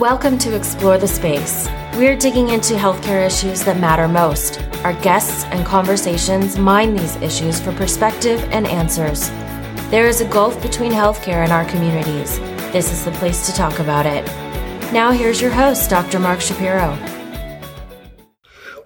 Welcome to Explore the Space. We're digging into healthcare issues that matter most. Our guests and conversations mine these issues for perspective and answers. There is a gulf between healthcare and our communities. This is the place to talk about it. Now, here's your host, Dr. Mark Shapiro.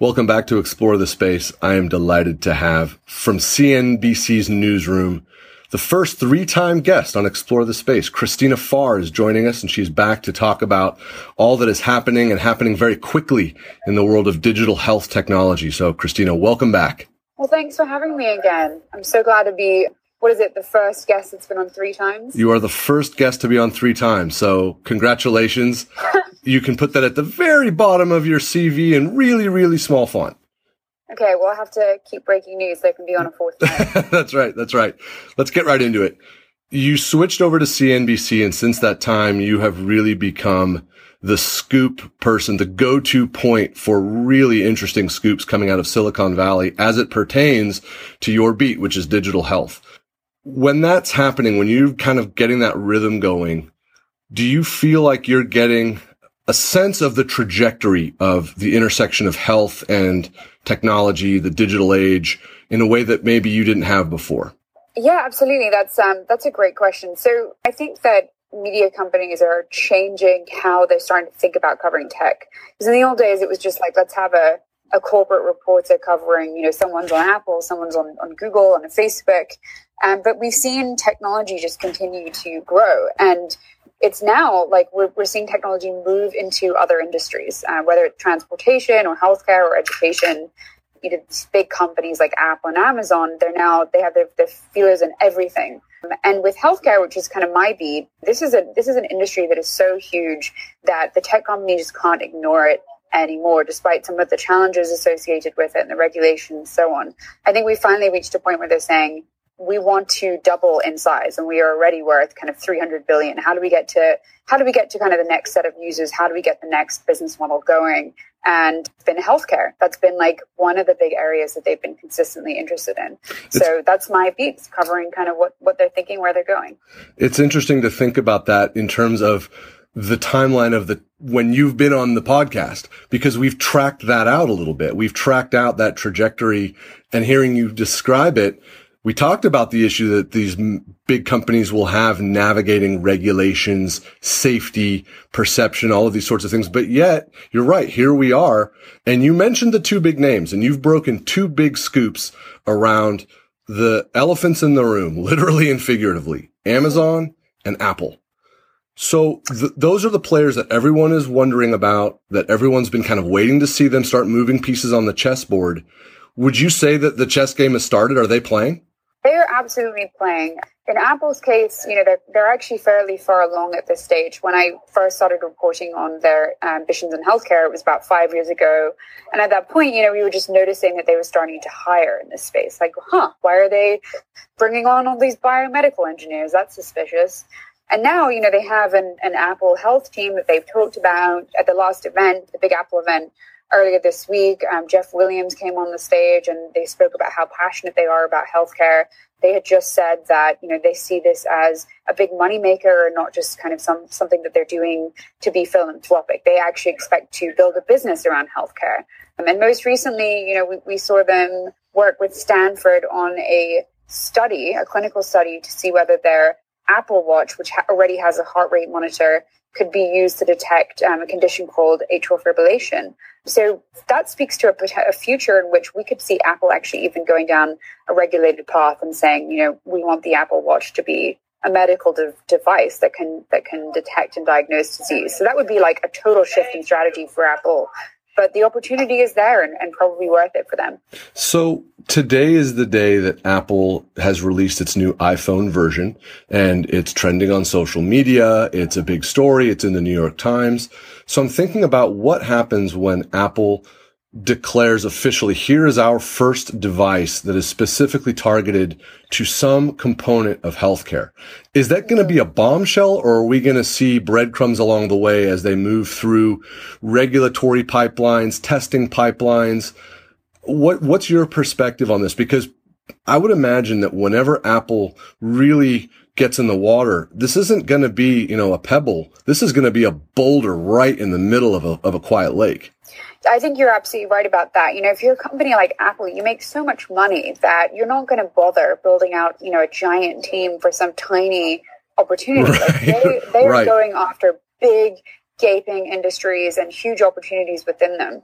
Welcome back to Explore the Space. I am delighted to have from CNBC's newsroom the first three-time guest on Explore the Space. Christina Farr is joining us and she's back to talk about all that is happening and happening very quickly in the world of digital health technology. So Christina, welcome back. Well, thanks for having me again. I'm so glad to be what is it, the first guest that's been on three times? You are the first guest to be on three times. So congratulations. you can put that at the very bottom of your CV in really, really small font. Okay, well, I'll have to keep breaking news so I can be on a fourth that's right. That's right. Let's get right into it. You switched over to CNBC, and since that time, you have really become the scoop person, the go-to point for really interesting scoops coming out of Silicon Valley as it pertains to your beat, which is digital health. When that's happening, when you're kind of getting that rhythm going, do you feel like you're getting a sense of the trajectory of the intersection of health and technology, the digital age in a way that maybe you didn't have before? Yeah, absolutely. That's um, that's a great question. So I think that media companies are changing how they're starting to think about covering tech. Because in the old days, it was just like let's have a a corporate reporter covering, you know, someone's on Apple, someone's on, on Google, on Facebook. Um, but we've seen technology just continue to grow. And it's now like we're, we're seeing technology move into other industries, uh, whether it's transportation or healthcare or education. You know, big companies like Apple and Amazon, they're now they have their, their feelers in everything. And with healthcare, which is kind of my beat, this is a this is an industry that is so huge that the tech companies just can't ignore it anymore, despite some of the challenges associated with it and the regulations and so on. I think we finally reached a point where they're saying, we want to double in size and we are already worth kind of 300 billion. How do we get to how do we get to kind of the next set of users? How do we get the next business model going? And it's been healthcare. That's been like one of the big areas that they've been consistently interested in. It's, so that's my beats covering kind of what what they're thinking where they're going. It's interesting to think about that in terms of the timeline of the when you've been on the podcast because we've tracked that out a little bit. We've tracked out that trajectory and hearing you describe it we talked about the issue that these big companies will have navigating regulations, safety, perception, all of these sorts of things. But yet you're right. Here we are. And you mentioned the two big names and you've broken two big scoops around the elephants in the room, literally and figuratively, Amazon and Apple. So th- those are the players that everyone is wondering about, that everyone's been kind of waiting to see them start moving pieces on the chessboard. Would you say that the chess game has started? Are they playing? They are absolutely playing. In Apple's case, you know, they're, they're actually fairly far along at this stage. When I first started reporting on their ambitions in healthcare, it was about five years ago. And at that point, you know, we were just noticing that they were starting to hire in this space. Like, huh, why are they bringing on all these biomedical engineers? That's suspicious. And now, you know, they have an, an Apple health team that they've talked about at the last event, the big Apple event earlier this week, um, Jeff Williams came on the stage and they spoke about how passionate they are about healthcare. They had just said that you know they see this as a big moneymaker, and not just kind of some something that they're doing to be philanthropic. They actually expect to build a business around healthcare. Um, and most recently, you know, we, we saw them work with Stanford on a study, a clinical study, to see whether their Apple Watch, which ha- already has a heart rate monitor, could be used to detect um, a condition called atrial fibrillation. So that speaks to a, a, future in which we could see Apple actually even going down a regulated path and saying, you know, we want the Apple Watch to be a medical de- device that can that can detect and diagnose disease. So that would be like a total shift in strategy for Apple but the opportunity is there and, and, probably worth it for them. So today is the day that Apple has released its new iPhone version and it's trending on social media. It's a big story. It's in the New York Times. So I'm thinking about what happens when Apple declares officially, here is our first device that is specifically targeted to some component of healthcare. Is that going to be a bombshell or are we going to see breadcrumbs along the way as they move through regulatory pipelines, testing pipelines? What, what's your perspective on this? Because I would imagine that whenever Apple really gets in the water, this isn't going to be, you know, a pebble. This is going to be a boulder right in the middle of a, of a quiet lake. I think you're absolutely right about that. You know, if you're a company like Apple, you make so much money that you're not going to bother building out, you know, a giant team for some tiny opportunity. Right. Like they, they right. are going after big, gaping industries and huge opportunities within them.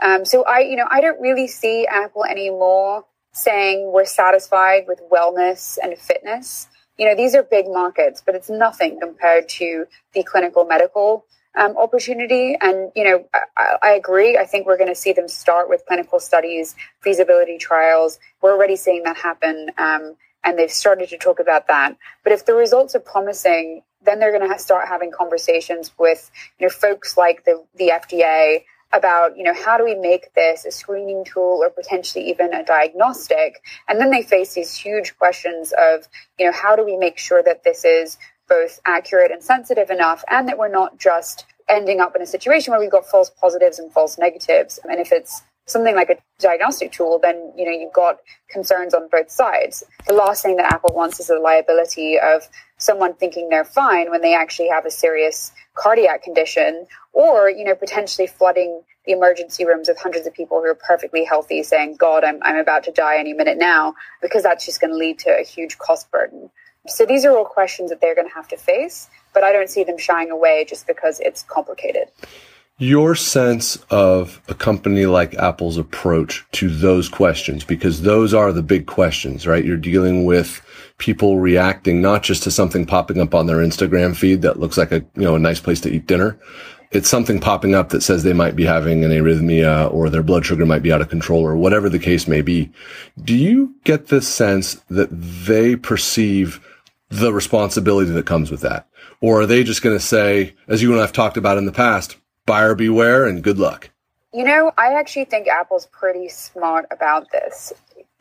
Um, so I, you know, I don't really see Apple anymore saying we're satisfied with wellness and fitness. You know, these are big markets, but it's nothing compared to the clinical medical um, opportunity. And, you know, I, I agree. I think we're going to see them start with clinical studies, feasibility trials. We're already seeing that happen. Um, and they've started to talk about that. But if the results are promising, then they're going to start having conversations with, you know, folks like the, the FDA about, you know, how do we make this a screening tool or potentially even a diagnostic? And then they face these huge questions of, you know, how do we make sure that this is both accurate and sensitive enough and that we're not just ending up in a situation where we've got false positives and false negatives. And if it's something like a diagnostic tool, then you know you've got concerns on both sides. The last thing that Apple wants is the liability of someone thinking they're fine when they actually have a serious cardiac condition, or you know potentially flooding the emergency rooms with hundreds of people who are perfectly healthy, saying, "God, I'm I'm about to die any minute now," because that's just going to lead to a huge cost burden. So these are all questions that they're going to have to face, but I don't see them shying away just because it's complicated. Your sense of a company like Apple's approach to those questions, because those are the big questions, right? You're dealing with people reacting not just to something popping up on their Instagram feed that looks like a, you know, a nice place to eat dinner. It's something popping up that says they might be having an arrhythmia or their blood sugar might be out of control or whatever the case may be. Do you get the sense that they perceive the responsibility that comes with that? Or are they just going to say, as you and I've talked about in the past, buyer beware and good luck? You know, I actually think Apple's pretty smart about this.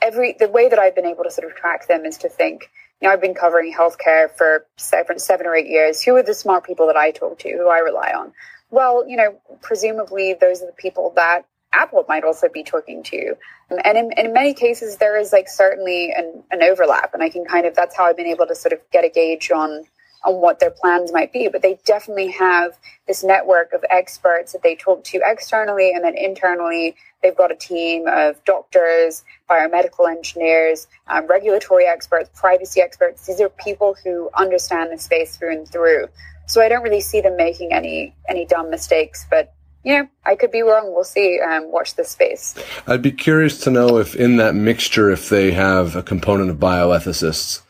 Every the way that I've been able to sort of track them is to think, you know, I've been covering healthcare for seven, seven or eight years. Who are the smart people that I talk to, who I rely on? Well, you know, presumably those are the people that Apple might also be talking to. And in, in many cases, there is like certainly an, an overlap. And I can kind of, that's how I've been able to sort of get a gauge on, on what their plans might be. But they definitely have this network of experts that they talk to externally and then internally. They've got a team of doctors, biomedical engineers, um, regulatory experts, privacy experts. These are people who understand the space through and through. So I don't really see them making any any dumb mistakes, but yeah, I could be wrong. We'll see. Um, watch this space. I'd be curious to know if in that mixture, if they have a component of bioethicists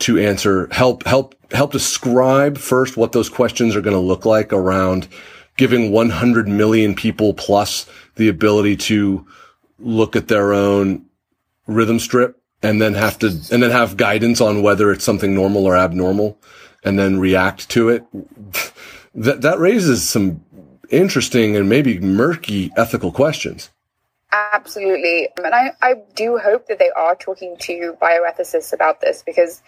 to answer, help, help, help describe first what those questions are going to look like around giving 100 million people plus the ability to look at their own rhythm strip and then have to, and then have guidance on whether it's something normal or abnormal and then react to it. that, that raises some interesting and maybe murky ethical questions. Absolutely. And I, I do hope that they are talking to bioethicists about this because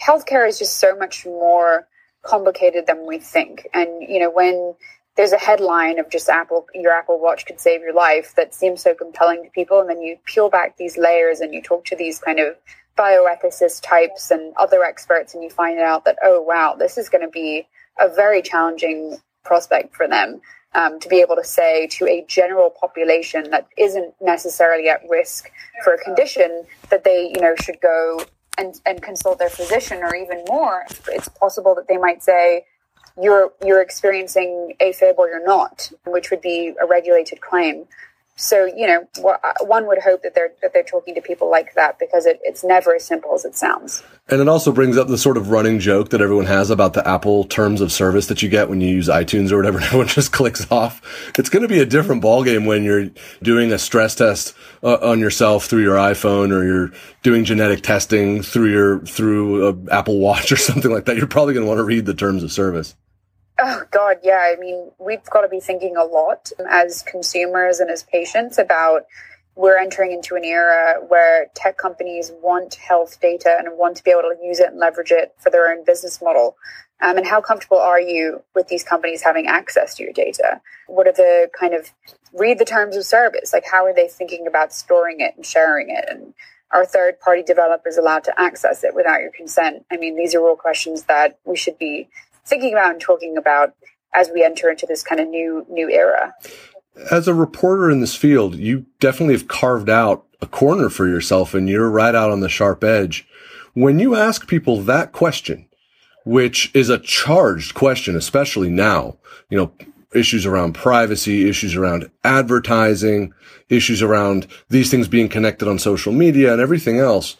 healthcare is just so much more complicated than we think. And, you know, when there's a headline of just Apple, your Apple Watch could save your life that seems so compelling to people. And then you peel back these layers and you talk to these kind of bioethicist types and other experts and you find out that, oh, wow, this is going to be a very challenging prospect for them um, to be able to say to a general population that isn't necessarily at risk for a condition that they, you know, should go and, and consult their physician or even more. It's possible that they might say, you're, you're experiencing AFib or you're not, which would be a regulated claim so you know one would hope that they're that they're talking to people like that because it, it's never as simple as it sounds. And it also brings up the sort of running joke that everyone has about the apple terms of service that you get when you use itunes or whatever. Everyone just clicks off. It's going to be a different ballgame when you're doing a stress test uh, on yourself through your iphone or you're doing genetic testing through your through apple watch or something like that. You're probably going to want to read the terms of service Oh, God, yeah. I mean, we've got to be thinking a lot as consumers and as patients about we're entering into an era where tech companies want health data and want to be able to use it and leverage it for their own business model. Um, and how comfortable are you with these companies having access to your data? What are the kind of read the terms of service? Like, how are they thinking about storing it and sharing it? And are third party developers allowed to access it without your consent? I mean, these are all questions that we should be thinking about and talking about as we enter into this kind of new new era. As a reporter in this field, you definitely have carved out a corner for yourself and you're right out on the sharp edge. When you ask people that question, which is a charged question, especially now, you know, issues around privacy, issues around advertising, issues around these things being connected on social media and everything else.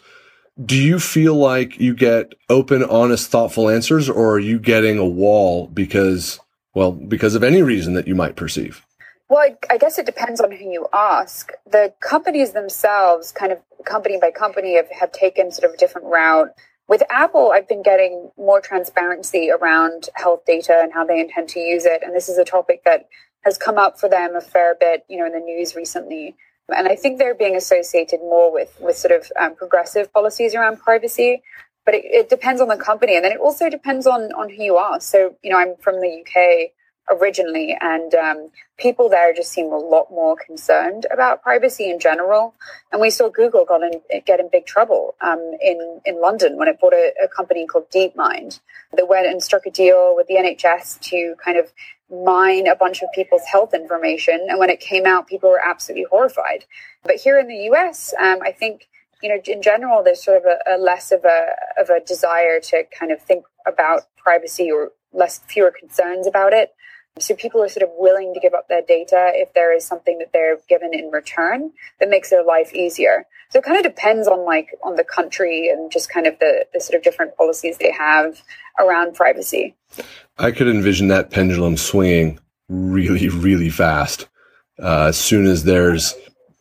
Do you feel like you get open, honest, thoughtful answers or are you getting a wall because, well, because of any reason that you might perceive? Well, I guess it depends on who you ask. The companies themselves, kind of company by company, have, have taken sort of a different route. With Apple, I've been getting more transparency around health data and how they intend to use it. And this is a topic that has come up for them a fair bit, you know, in the news recently. And I think they're being associated more with, with sort of um, progressive policies around privacy. But it, it depends on the company. And then it also depends on, on who you are. So, you know, I'm from the UK originally, and um, people there just seem a lot more concerned about privacy in general. And we saw Google got in, get in big trouble um, in in London when it bought a, a, company called DeepMind that went and struck a deal with the NHS to kind of mine a bunch of people's health information. And when it came out, people were absolutely horrified. But here in the US, um, I think you know in general there's sort of a, a less of a of a desire to kind of think about privacy or less fewer concerns about it so people are sort of willing to give up their data if there is something that they're given in return that makes their life easier. So it kind of depends on like on the country and just kind of the, the sort of different policies they have around privacy. I could envision that pendulum swinging really, really fast. Uh, as soon as there's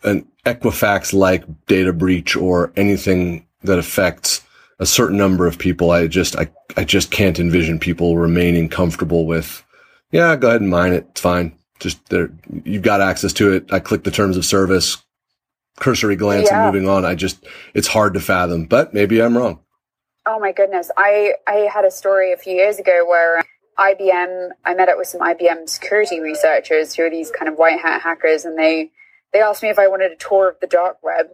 an Equifax like data breach or anything that affects a certain number of people, I just I, I just can't envision people remaining comfortable with yeah, go ahead and mine it. It's fine. Just there, you've got access to it. I click the terms of service, cursory glance yeah. and moving on. I just, it's hard to fathom, but maybe I'm wrong. Oh my goodness. I, I had a story a few years ago where IBM, I met up with some IBM security researchers who are these kind of white hat hackers and they, they asked me if I wanted a tour of the dark web.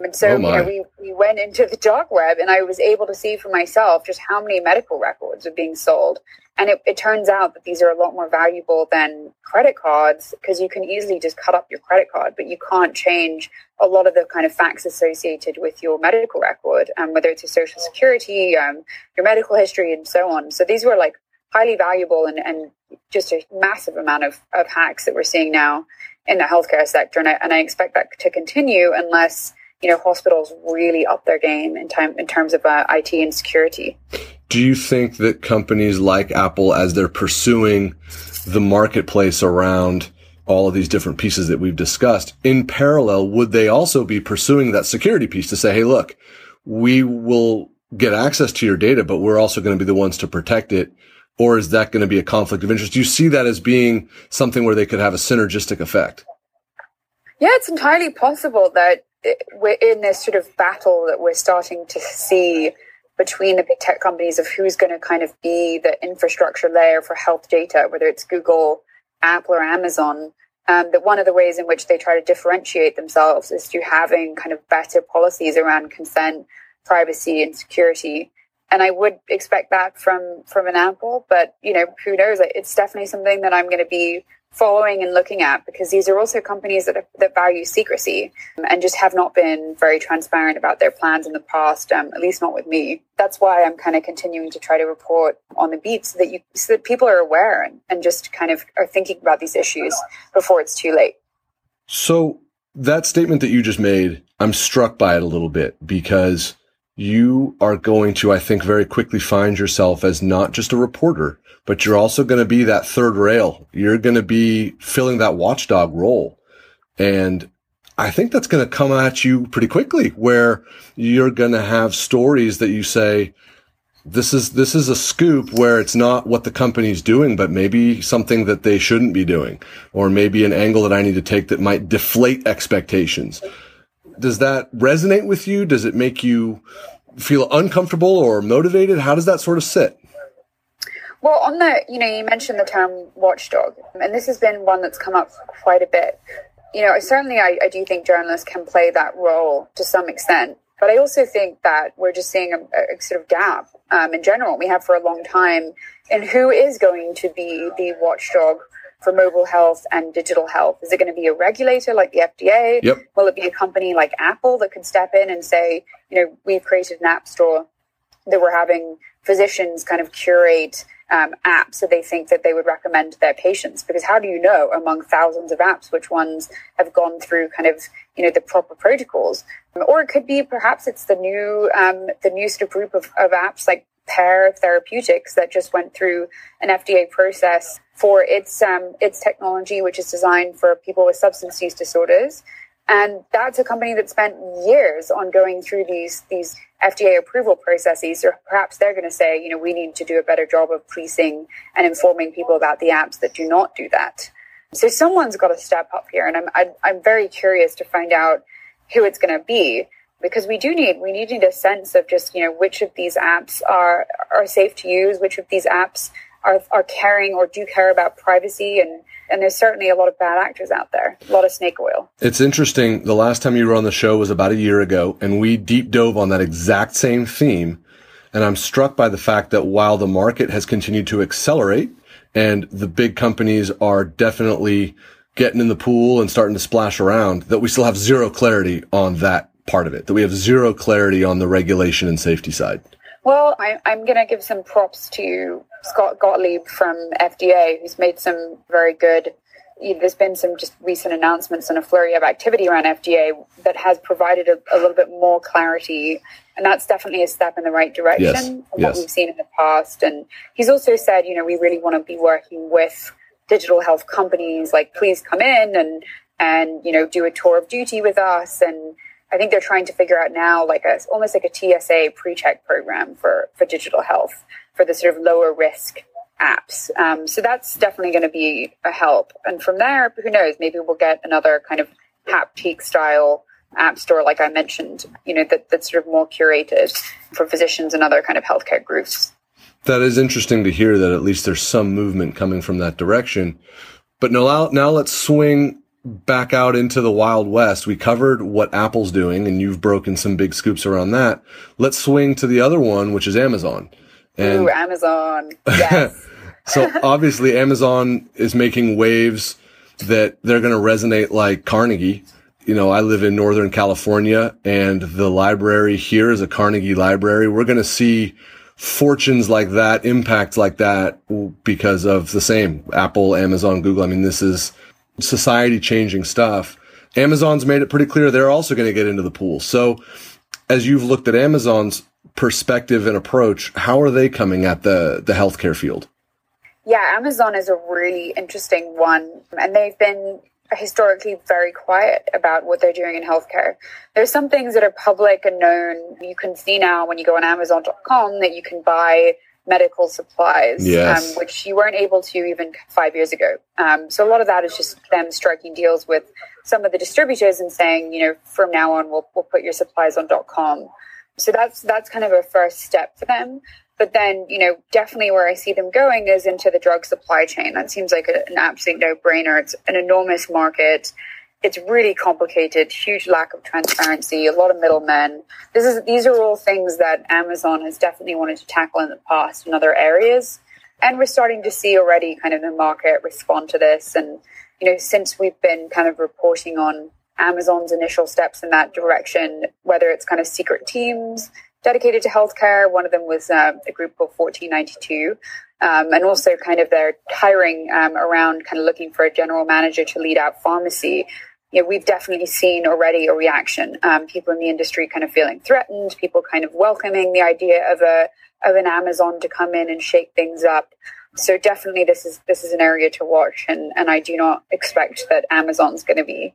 And so, oh you know, we, we went into the dark web and I was able to see for myself just how many medical records are being sold. And it, it turns out that these are a lot more valuable than credit cards because you can easily just cut up your credit card, but you can't change a lot of the kind of facts associated with your medical record, um, whether it's your social security, um, your medical history, and so on. So these were like highly valuable and, and just a massive amount of, of hacks that we're seeing now in the healthcare sector. And I, and I expect that to continue unless you know hospitals really up their game in time in terms of uh, IT and security. Do you think that companies like Apple, as they're pursuing the marketplace around all of these different pieces that we've discussed, in parallel, would they also be pursuing that security piece to say, "Hey, look, we will get access to your data, but we're also going to be the ones to protect it"? Or is that going to be a conflict of interest? Do you see that as being something where they could have a synergistic effect? Yeah, it's entirely possible that we're in this sort of battle that we're starting to see between the big tech companies of who's going to kind of be the infrastructure layer for health data, whether it's Google, Apple, or Amazon. Um, that one of the ways in which they try to differentiate themselves is through having kind of better policies around consent, privacy, and security. And I would expect that from from an Apple, but you know, who knows? It's definitely something that I'm going to be following and looking at because these are also companies that, are, that value secrecy and just have not been very transparent about their plans in the past um, at least not with me. That's why i'm kind of continuing to try to report on the beat so that you so that people are aware and, and just kind of are thinking about these issues before it's too late. So that statement that you just made i'm struck by it a little bit because you are going to i think very quickly find yourself as not just a reporter but you're also going to be that third rail. You're going to be filling that watchdog role. And I think that's going to come at you pretty quickly where you're going to have stories that you say, this is, this is a scoop where it's not what the company's doing, but maybe something that they shouldn't be doing, or maybe an angle that I need to take that might deflate expectations. Does that resonate with you? Does it make you feel uncomfortable or motivated? How does that sort of sit? Well, on the, you know, you mentioned the term watchdog, and this has been one that's come up quite a bit. You know, certainly I, I do think journalists can play that role to some extent. But I also think that we're just seeing a, a sort of gap um, in general. We have for a long time in who is going to be the watchdog for mobile health and digital health? Is it going to be a regulator like the FDA? Yep. Will it be a company like Apple that could step in and say, you know, we've created an app store that we're having physicians kind of curate um, apps that they think that they would recommend to their patients because how do you know among thousands of apps which ones have gone through kind of you know the proper protocols or it could be perhaps it's the new um, the new sort of group of, of apps like Pear of therapeutics that just went through an FDA process for its um, its technology, which is designed for people with substance use disorders. And that's a company that spent years on going through these these FDA approval processes. Or perhaps they're going to say, you know, we need to do a better job of policing and informing people about the apps that do not do that. So someone's got to step up here, and I'm I'm very curious to find out who it's going to be because we do need we need a sense of just you know which of these apps are are safe to use, which of these apps are are caring or do care about privacy and and there's certainly a lot of bad actors out there, a lot of snake oil. It's interesting. The last time you were on the show was about a year ago, and we deep dove on that exact same theme. And I'm struck by the fact that while the market has continued to accelerate and the big companies are definitely getting in the pool and starting to splash around, that we still have zero clarity on that part of it, that we have zero clarity on the regulation and safety side? Well, I, am going to give some props to Scott Gottlieb from FDA, who's made some very good. There's been some just recent announcements and a flurry of activity around FDA that has provided a, a little bit more clarity, and that's definitely a step in the right direction yes. from yes. what we've seen in the past. And he's also said, you know, we really want to be working with digital health companies. Like, please come in and and you know do a tour of duty with us and I think they're trying to figure out now like a almost like a TSA pre-check program for for digital health for the sort of lower risk apps. Um, so that's definitely going to be a help. And from there, who knows? Maybe we'll get another kind of Happtique style app store, like I mentioned. You know, that that's sort of more curated for physicians and other kind of healthcare groups. That is interesting to hear that at least there's some movement coming from that direction. But now, now let's swing back out into the Wild West. We covered what Apple's doing and you've broken some big scoops around that. Let's swing to the other one, which is Amazon. And Ooh, Amazon. Yes. so obviously Amazon is making waves that they're going to resonate like Carnegie. You know, I live in Northern California and the library here is a Carnegie library. We're going to see fortunes like that, impact like that because of the same Apple, Amazon, Google. I mean, this is society changing stuff. Amazon's made it pretty clear they're also going to get into the pool. So as you've looked at Amazon's perspective and approach, how are they coming at the, the healthcare field? Yeah, Amazon is a really interesting one. And they've been historically very quiet about what they're doing in healthcare. There's some things that are public and known. You can see now when you go on Amazon.com that you can buy medical supplies, yes. um, which you weren't able to even five years ago. Um, so a lot of that is just them striking deals with some of the distributors and saying, you know, from now on we'll we'll put your supplies on .com. So that's that's kind of a first step for them. But then, you know, definitely where I see them going is into the drug supply chain. That seems like an absolute no brainer. It's an enormous market it's really complicated, huge lack of transparency, a lot of middlemen. This is these are all things that Amazon has definitely wanted to tackle in the past in other areas. And we're starting to see already kind of the market respond to this. And, you know, since we've been kind of reporting on Amazon's initial steps in that direction, whether it's kind of secret teams dedicated to healthcare, one of them was uh, a group called 1492. Um, and also kind of their hiring um, around kind of looking for a general manager to lead out pharmacy you know, we've definitely seen already a reaction. Um, people in the industry kind of feeling threatened, people kind of welcoming the idea of a of an Amazon to come in and shake things up. So definitely, this is this is an area to watch, and and I do not expect that Amazon's going to be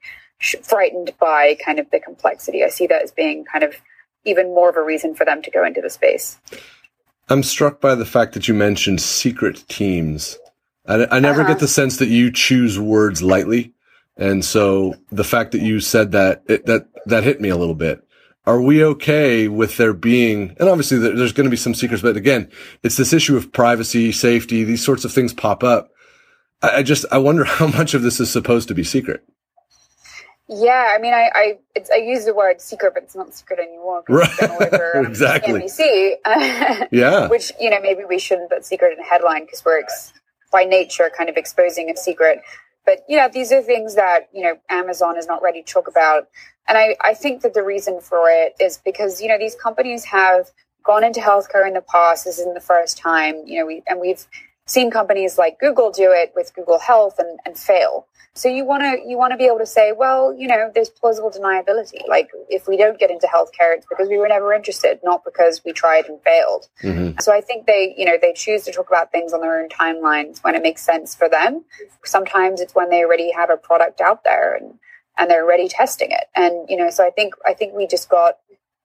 frightened by kind of the complexity. I see that as being kind of even more of a reason for them to go into the space. I'm struck by the fact that you mentioned secret teams. I, I never uh-huh. get the sense that you choose words lightly. And so the fact that you said that, it, that, that hit me a little bit. Are we okay with there being, and obviously there's going to be some secrets, but again, it's this issue of privacy, safety, these sorts of things pop up. I, I just, I wonder how much of this is supposed to be secret. Yeah, I mean, I I, I, use the word secret, but it's not secret anymore. Right, over, um, exactly. NBC, yeah, which you know maybe we shouldn't put secret in a headline because we're ex- by nature kind of exposing a secret. But you know, these are things that you know Amazon is not ready to talk about, and I I think that the reason for it is because you know these companies have gone into healthcare in the past. This isn't the first time, you know, we and we've seen companies like Google do it with Google Health and, and fail. So you want to you want to be able to say, well, you know, there's plausible deniability. Like if we don't get into healthcare, it's because we were never interested, not because we tried and failed. Mm-hmm. So I think they, you know, they choose to talk about things on their own timelines when it makes sense for them. Sometimes it's when they already have a product out there and and they're already testing it. And you know, so I think I think we just got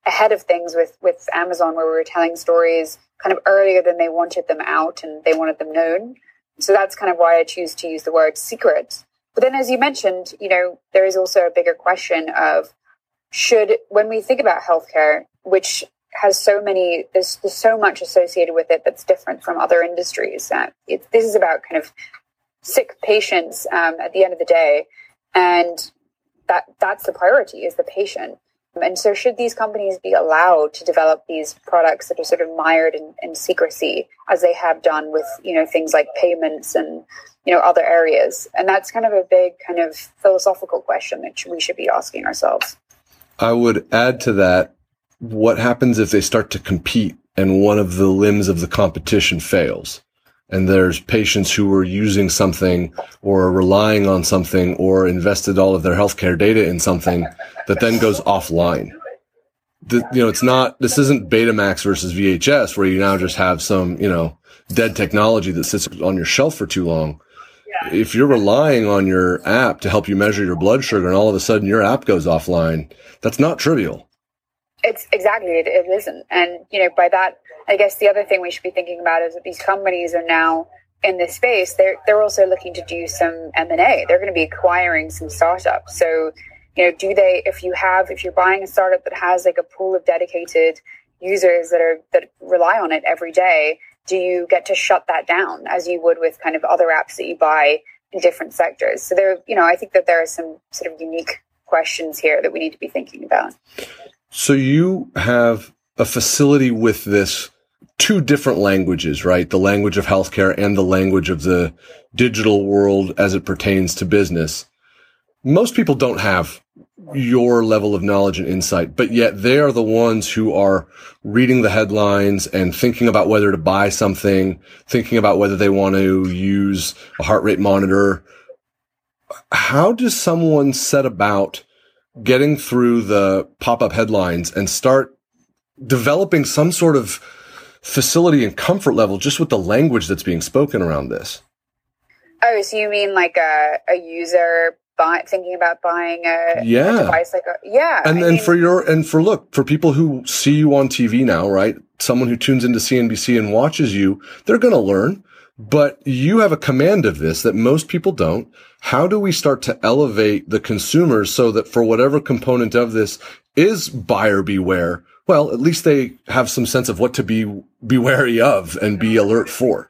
ahead of things with with Amazon where we were telling stories kind of earlier than they wanted them out and they wanted them known. So that's kind of why I choose to use the word secret. But then as you mentioned, you know, there is also a bigger question of should when we think about healthcare, which has so many there's, there's so much associated with it that's different from other industries. Uh, it, this is about kind of sick patients um, at the end of the day, and that that's the priority is the patient. And so, should these companies be allowed to develop these products that are sort of mired in, in, secrecy, as they have done with, you know, things like payments and, you know, other areas? And that's kind of a big kind of philosophical question that we should be asking ourselves. I would add to that what happens if they start to compete and one of the limbs of the competition fails? And there's patients who are using something or relying on something or invested all of their healthcare data in something that then goes offline. The, you know, it's not, this isn't Betamax versus VHS where you now just have some, you know, dead technology that sits on your shelf for too long. If you're relying on your app to help you measure your blood sugar and all of a sudden your app goes offline, that's not trivial. It's exactly, it, it isn't. And, you know, by that, I guess the other thing we should be thinking about is that these companies are now in this space. They're they're also looking to do some M and A. They're going to be acquiring some startups. So you know, do they? If you have, if you're buying a startup that has like a pool of dedicated users that are that rely on it every day, do you get to shut that down as you would with kind of other apps that you buy in different sectors? So there, you know, I think that there are some sort of unique questions here that we need to be thinking about. So you have a facility with this two different languages, right? The language of healthcare and the language of the digital world as it pertains to business. Most people don't have your level of knowledge and insight, but yet they are the ones who are reading the headlines and thinking about whether to buy something, thinking about whether they want to use a heart rate monitor. How does someone set about getting through the pop-up headlines and start developing some sort of facility and comfort level just with the language that's being spoken around this. Oh, so you mean like a, a user buy, thinking about buying a, yeah. A device like a, yeah. And then for your, and for look, for people who see you on TV now, right? Someone who tunes into CNBC and watches you, they're going to learn, but you have a command of this that most people don't. How do we start to elevate the consumers so that for whatever component of this is buyer beware, well, at least they have some sense of what to be be wary of and be alert for.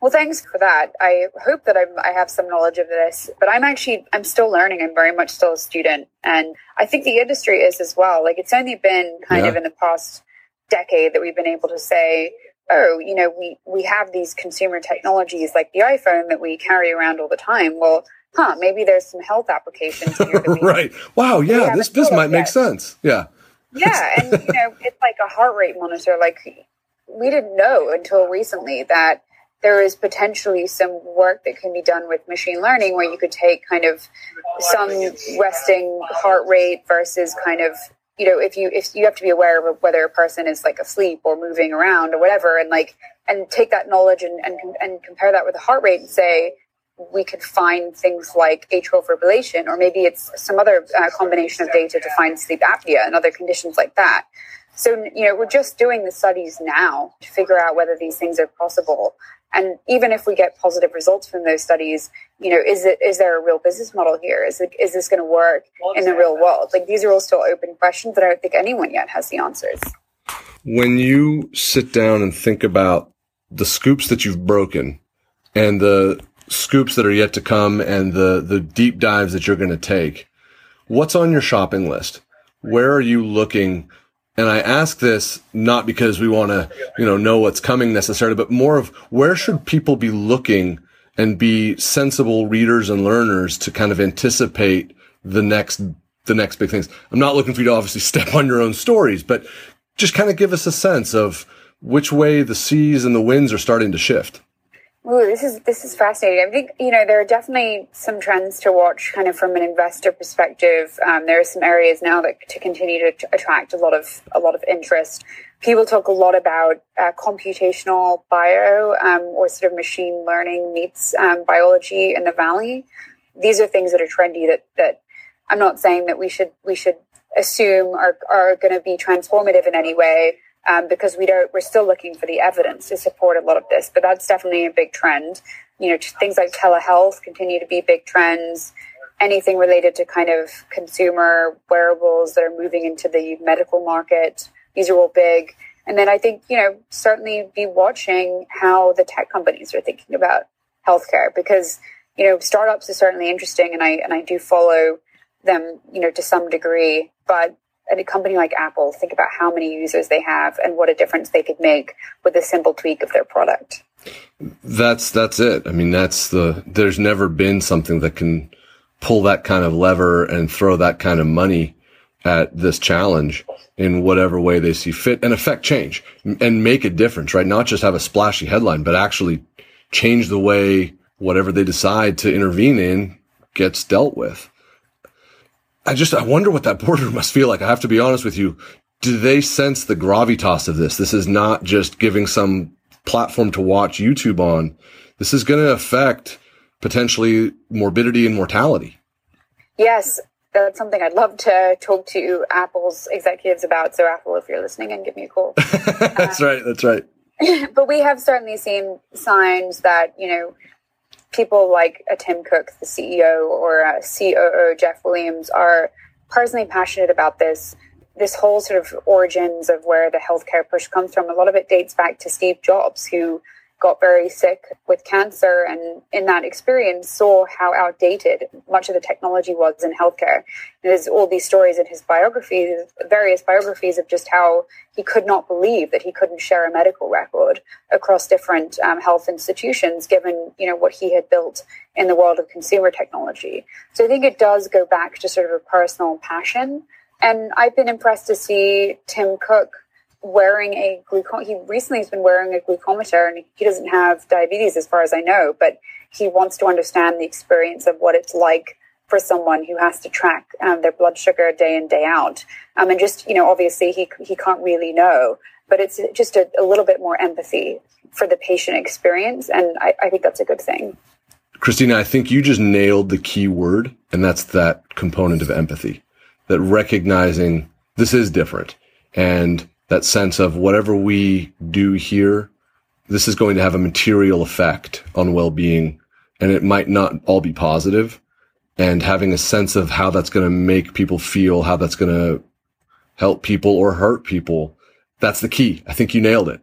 Well, thanks for that. I hope that I'm, I have some knowledge of this, but I'm actually I'm still learning. I'm very much still a student, and I think the industry is as well. Like it's only been kind yeah. of in the past decade that we've been able to say, oh, you know, we we have these consumer technologies like the iPhone that we carry around all the time. Well, huh? Maybe there's some health applications here. right. Wow. Yeah. This this might yet. make sense. Yeah yeah, and you know, it's like a heart rate monitor. Like we didn't know until recently that there is potentially some work that can be done with machine learning where you could take kind of some resting heart rate versus kind of you know if you if you have to be aware of whether a person is like asleep or moving around or whatever and like and take that knowledge and and, and compare that with the heart rate and say we could find things like atrial fibrillation, or maybe it's some other uh, combination of data to find sleep apnea and other conditions like that. So, you know, we're just doing the studies now to figure out whether these things are possible. And even if we get positive results from those studies, you know, is it is there a real business model here? Is it is this going to work in the real world? Like these are all still open questions that I don't think anyone yet has the answers. When you sit down and think about the scoops that you've broken and the scoops that are yet to come and the, the deep dives that you're going to take, what's on your shopping list? Where are you looking? And I ask this not because we want to, you know, know what's coming necessarily, but more of where should people be looking and be sensible readers and learners to kind of anticipate the next the next big things. I'm not looking for you to obviously step on your own stories, but just kind of give us a sense of which way the seas and the winds are starting to shift. Ooh, this is this is fascinating. I think you know there are definitely some trends to watch, kind of from an investor perspective. Um, there are some areas now that to continue to attract a lot of a lot of interest. People talk a lot about uh, computational bio um, or sort of machine learning meets um, biology in the valley. These are things that are trendy that that I'm not saying that we should we should assume are are going to be transformative in any way um, because we don't we're still looking for the evidence to support a lot of this. But that's definitely a big trend. You know, things like telehealth continue to be big trends. Anything related to kind of consumer wearables that are moving into the medical market, these are all big. And then I think, you know, certainly be watching how the tech companies are thinking about healthcare because, you know, startups are certainly interesting and I and I do follow them, you know, to some degree. But a company like Apple, think about how many users they have and what a difference they could make with a simple tweak of their product. That's that's it. I mean, that's the. There's never been something that can pull that kind of lever and throw that kind of money at this challenge in whatever way they see fit and affect change and make a difference, right? Not just have a splashy headline, but actually change the way whatever they decide to intervene in gets dealt with. I just, I wonder what that boardroom must feel like. I have to be honest with you. Do they sense the gravitas of this? This is not just giving some platform to watch YouTube on. This is going to affect potentially morbidity and mortality. Yes, that's something I'd love to talk to Apple's executives about. So, Apple, if you're listening, and give me a call. that's uh, right. That's right. but we have certainly seen signs that you know people like a Tim Cook, the CEO, or uh, a COO Jeff Williams are personally passionate about this. This whole sort of origins of where the healthcare push comes from, a lot of it dates back to Steve Jobs, who got very sick with cancer and in that experience saw how outdated much of the technology was in healthcare. There's all these stories in his biographies, various biographies of just how he could not believe that he couldn't share a medical record across different um, health institutions, given you know what he had built in the world of consumer technology. So I think it does go back to sort of a personal passion. And I've been impressed to see Tim Cook wearing a glucom he recently has been wearing a glucometer and he doesn't have diabetes as far as I know, but he wants to understand the experience of what it's like for someone who has to track um, their blood sugar day in day out. Um, and just you know, obviously he he can't really know, but it's just a, a little bit more empathy for the patient experience, and I, I think that's a good thing. Christina, I think you just nailed the key word, and that's that component of empathy, that recognizing this is different and that sense of whatever we do here, this is going to have a material effect on well-being and it might not all be positive. positive and having a sense of how that's going to make people feel, how that's going to help people or hurt people. That's the key. I think you nailed it.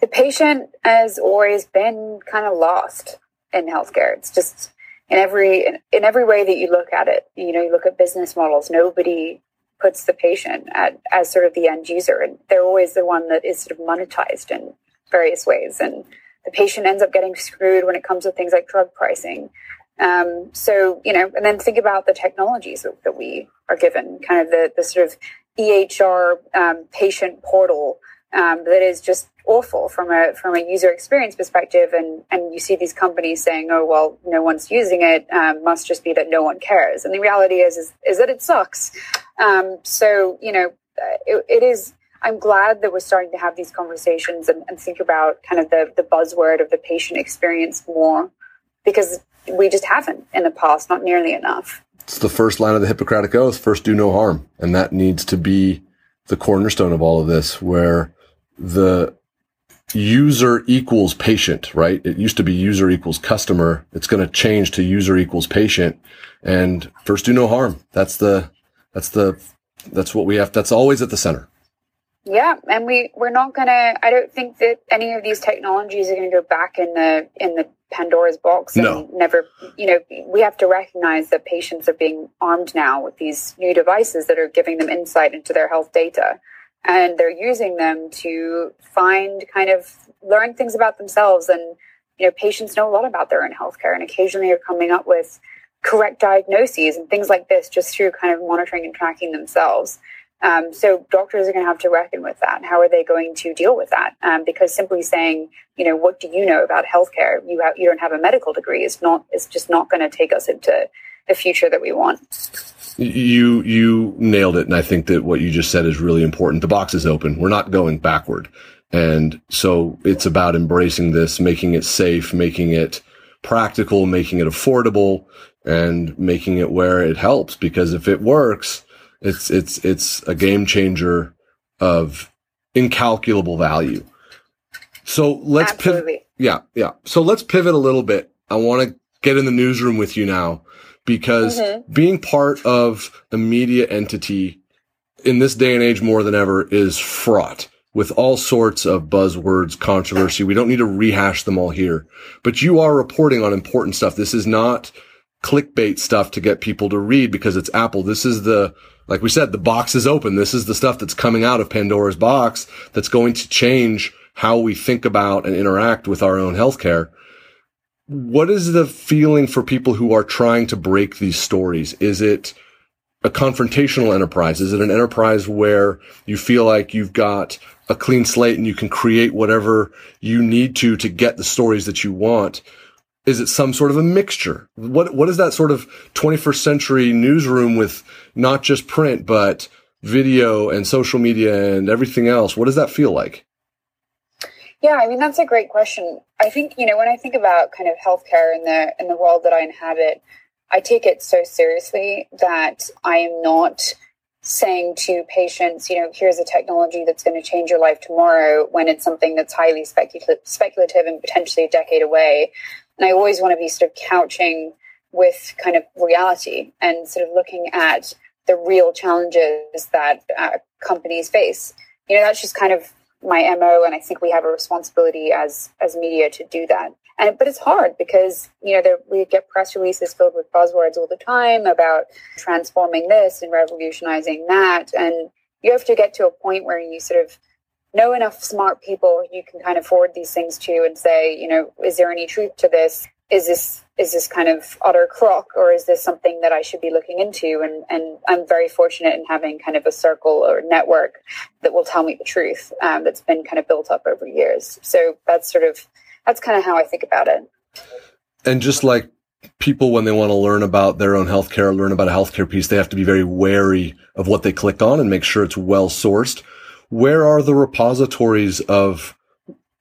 The patient has always been kind of lost in healthcare. It's just in every in, in every way that you look at it. You know, you look at business models. Nobody puts the patient at, as sort of the end user. And they're always the one that is sort of monetized in various ways. And the patient ends up getting screwed when it comes to things like drug pricing. Um, so, you know, and then think about the technologies that, that we are given, kind of the, the sort of EHR um, patient portal um, that is just awful from a from a user experience perspective. And and you see these companies saying oh well no one's using it. Um, must just be that no one cares. And the reality is is, is that it sucks. Um, so you know uh, it, it is i'm glad that we're starting to have these conversations and, and think about kind of the the buzzword of the patient experience more because we just haven't in the past not nearly enough. It's the first line of the hippocratic oath first do no harm. And that needs to be the cornerstone of all of this where the user equals patient, right? It used to be user equals customer. It's going to change to user equals patient and first do no harm. That's the, that's the, that's what we have. That's always at the center. Yeah, and we we're not gonna. I don't think that any of these technologies are going to go back in the in the Pandora's box and No. never. You know, we have to recognize that patients are being armed now with these new devices that are giving them insight into their health data, and they're using them to find kind of learn things about themselves. And you know, patients know a lot about their own healthcare, and occasionally are coming up with correct diagnoses and things like this just through kind of monitoring and tracking themselves. Um, so doctors are going to have to reckon with that. How are they going to deal with that? Um, because simply saying, you know, what do you know about healthcare? You have, you don't have a medical degree. It's not. It's just not going to take us into the future that we want. You you nailed it, and I think that what you just said is really important. The box is open. We're not going backward, and so it's about embracing this, making it safe, making it practical, making it affordable, and making it where it helps. Because if it works, it's it's it's a game changer of incalculable value. So let's pivot. Yeah, yeah. So let's pivot a little bit. I want to get in the newsroom with you now because Mhm. being part of a media entity in this day and age more than ever is fraught with all sorts of buzzwords, controversy. We don't need to rehash them all here, but you are reporting on important stuff. This is not clickbait stuff to get people to read because it's Apple. This is the, like we said, the box is open. This is the stuff that's coming out of Pandora's box that's going to change how we think about and interact with our own healthcare. What is the feeling for people who are trying to break these stories? Is it a confrontational enterprise? Is it an enterprise where you feel like you've got a clean slate and you can create whatever you need to to get the stories that you want? Is it some sort of a mixture? What what is that sort of 21st century newsroom with not just print but video and social media and everything else? What does that feel like? Yeah, I mean that's a great question. I think you know when I think about kind of healthcare in the in the world that I inhabit, I take it so seriously that I am not saying to patients, you know, here's a technology that's going to change your life tomorrow when it's something that's highly speculative, speculative and potentially a decade away. And I always want to be sort of couching with kind of reality and sort of looking at the real challenges that uh, companies face. You know, that's just kind of my mo, and I think we have a responsibility as as media to do that. And but it's hard because you know there, we get press releases filled with buzzwords all the time about transforming this and revolutionizing that, and you have to get to a point where you sort of know enough smart people you can kind of forward these things to and say, you know, is there any truth to this? Is this is this kind of utter crock or is this something that I should be looking into? And and I'm very fortunate in having kind of a circle or network that will tell me the truth um, that's been kind of built up over years. So that's sort of that's kind of how I think about it. And just like people, when they want to learn about their own healthcare, learn about a healthcare piece, they have to be very wary of what they click on and make sure it's well sourced. Where are the repositories of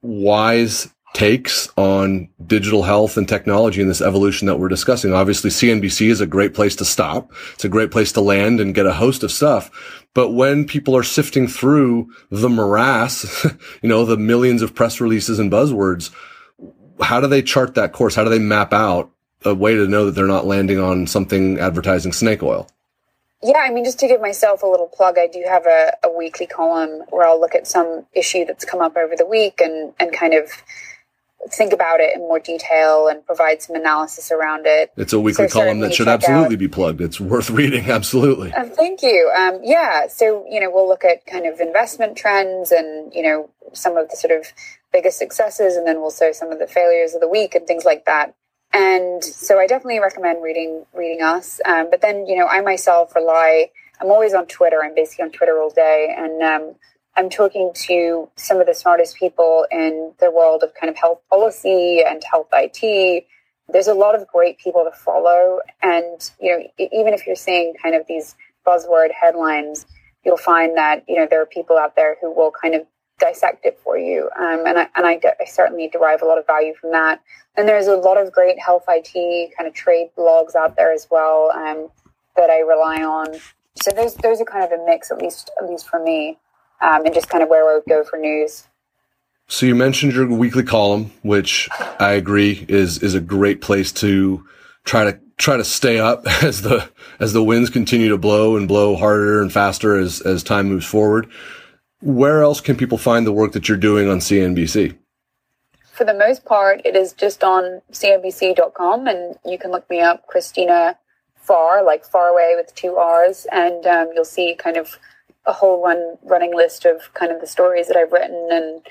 wise takes on digital health and technology in this evolution that we're discussing? Obviously, CNBC is a great place to stop. It's a great place to land and get a host of stuff. But when people are sifting through the morass, you know, the millions of press releases and buzzwords, how do they chart that course? How do they map out a way to know that they're not landing on something advertising snake oil? Yeah, I mean, just to give myself a little plug, I do have a, a weekly column where I'll look at some issue that's come up over the week and, and kind of think about it in more detail and provide some analysis around it. It's a weekly So column that should absolutely out- be plugged. It's worth reading. Absolutely. Uh, thank you. Um, yeah, so you know we'll look at kind of investment trends and you know some of the sort of biggest successes, and then we'll show some of the failures of the week and things like that. And so I definitely recommend reading reading us. Um, but then you know I myself rely. I'm always on Twitter. I'm basically on Twitter all day, and um, I'm talking to some of the smartest people in the world of kind of health policy and health IT. There's a lot of great people to follow, and you know, even if you're seeing kind of these buzzword headlines, you'll find that you know there are people out there who will kind of dissect it for you, um, and I, and I, I certainly derive a lot of value from that. And there's a lot of great health IT kind of trade blogs out there as well um, that I rely on. So those those are kind of a mix, at least at least for me um, and just kind of where I would go for news. So you mentioned your weekly column, which I agree is is a great place to try to try to stay up as the as the winds continue to blow and blow harder and faster as as time moves forward. where else can people find the work that you're doing on CNBC? For the most part, it is just on cnbc.com, and you can look me up, Christina Farr, like far away with two R's, and um, you'll see kind of a whole run running list of kind of the stories that I've written and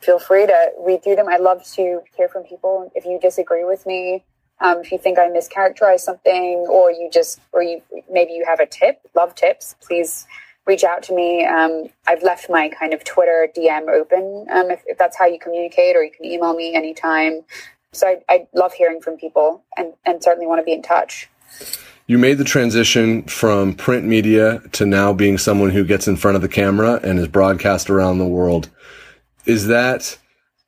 feel free to read through them. I love to hear from people. If you disagree with me, um, if you think I mischaracterize something, or you just, or you maybe you have a tip, love tips, please reach out to me. Um, I've left my kind of Twitter DM open um, if, if, that's how you communicate, or you can email me anytime. So I, I love hearing from people and, and certainly want to be in touch. You made the transition from print media to now being someone who gets in front of the camera and is broadcast around the world. Is that,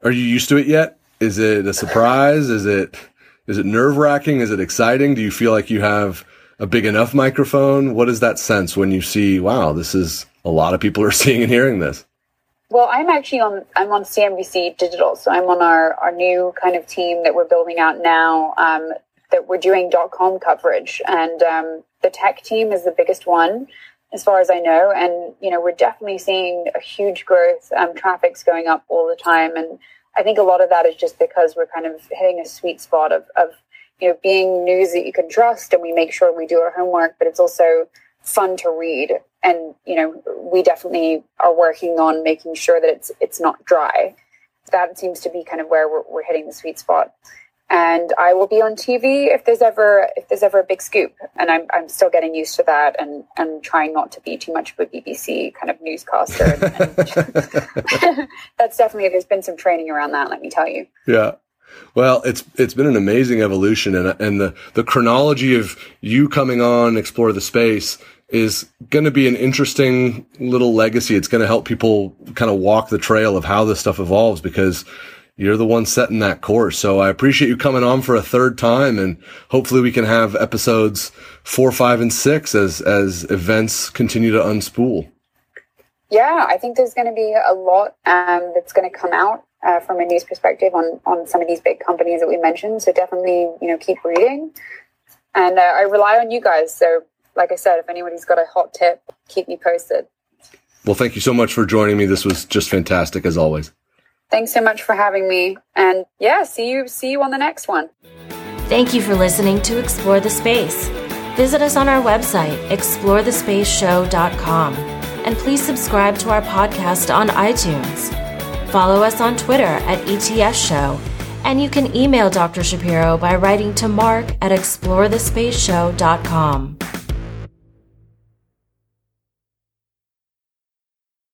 are you used to it yet? Is it a surprise? Is it, is it nerve wracking? Is it exciting? Do you feel like you have a big enough microphone? What is that sense when you see, wow, this is a lot of people are seeing and hearing this? Well, I'm actually on I'm on CNBC Digital, so I'm on our, our new kind of team that we're building out now. Um, that we're doing dot com coverage, and um, the tech team is the biggest one, as far as I know. And you know, we're definitely seeing a huge growth. Um, traffic's going up all the time, and I think a lot of that is just because we're kind of hitting a sweet spot of, of you know being news that you can trust, and we make sure we do our homework, but it's also fun to read. And you know, we definitely are working on making sure that it's it's not dry. That seems to be kind of where we're, we're hitting the sweet spot and I will be on TV if there's ever if there's ever a big scoop. And I'm I'm still getting used to that and and trying not to be too much of a BBC kind of newscaster. that's definitely there's been some training around that. Let me tell you. Yeah. Well, it's it's been an amazing evolution, and and the the chronology of you coming on explore the space is going to be an interesting little legacy. It's going to help people kind of walk the trail of how this stuff evolves because you're the one setting that course. So I appreciate you coming on for a third time and hopefully we can have episodes four, five, and six as, as events continue to unspool. Yeah, I think there's going to be a lot um, that's going to come out uh, from a news perspective on, on some of these big companies that we mentioned. So definitely, you know, keep reading. And uh, I rely on you guys. So like I said, if anybody's got a hot tip, keep me posted. Well, thank you so much for joining me. This was just fantastic as always. Thanks so much for having me. And yeah, see you see you on the next one. Thank you for listening to Explore the Space. Visit us on our website, explorethespaceshow.com, and please subscribe to our podcast on iTunes. Follow us on Twitter at ETS Show, and you can email Dr. Shapiro by writing to mark at explorethespaceshow.com.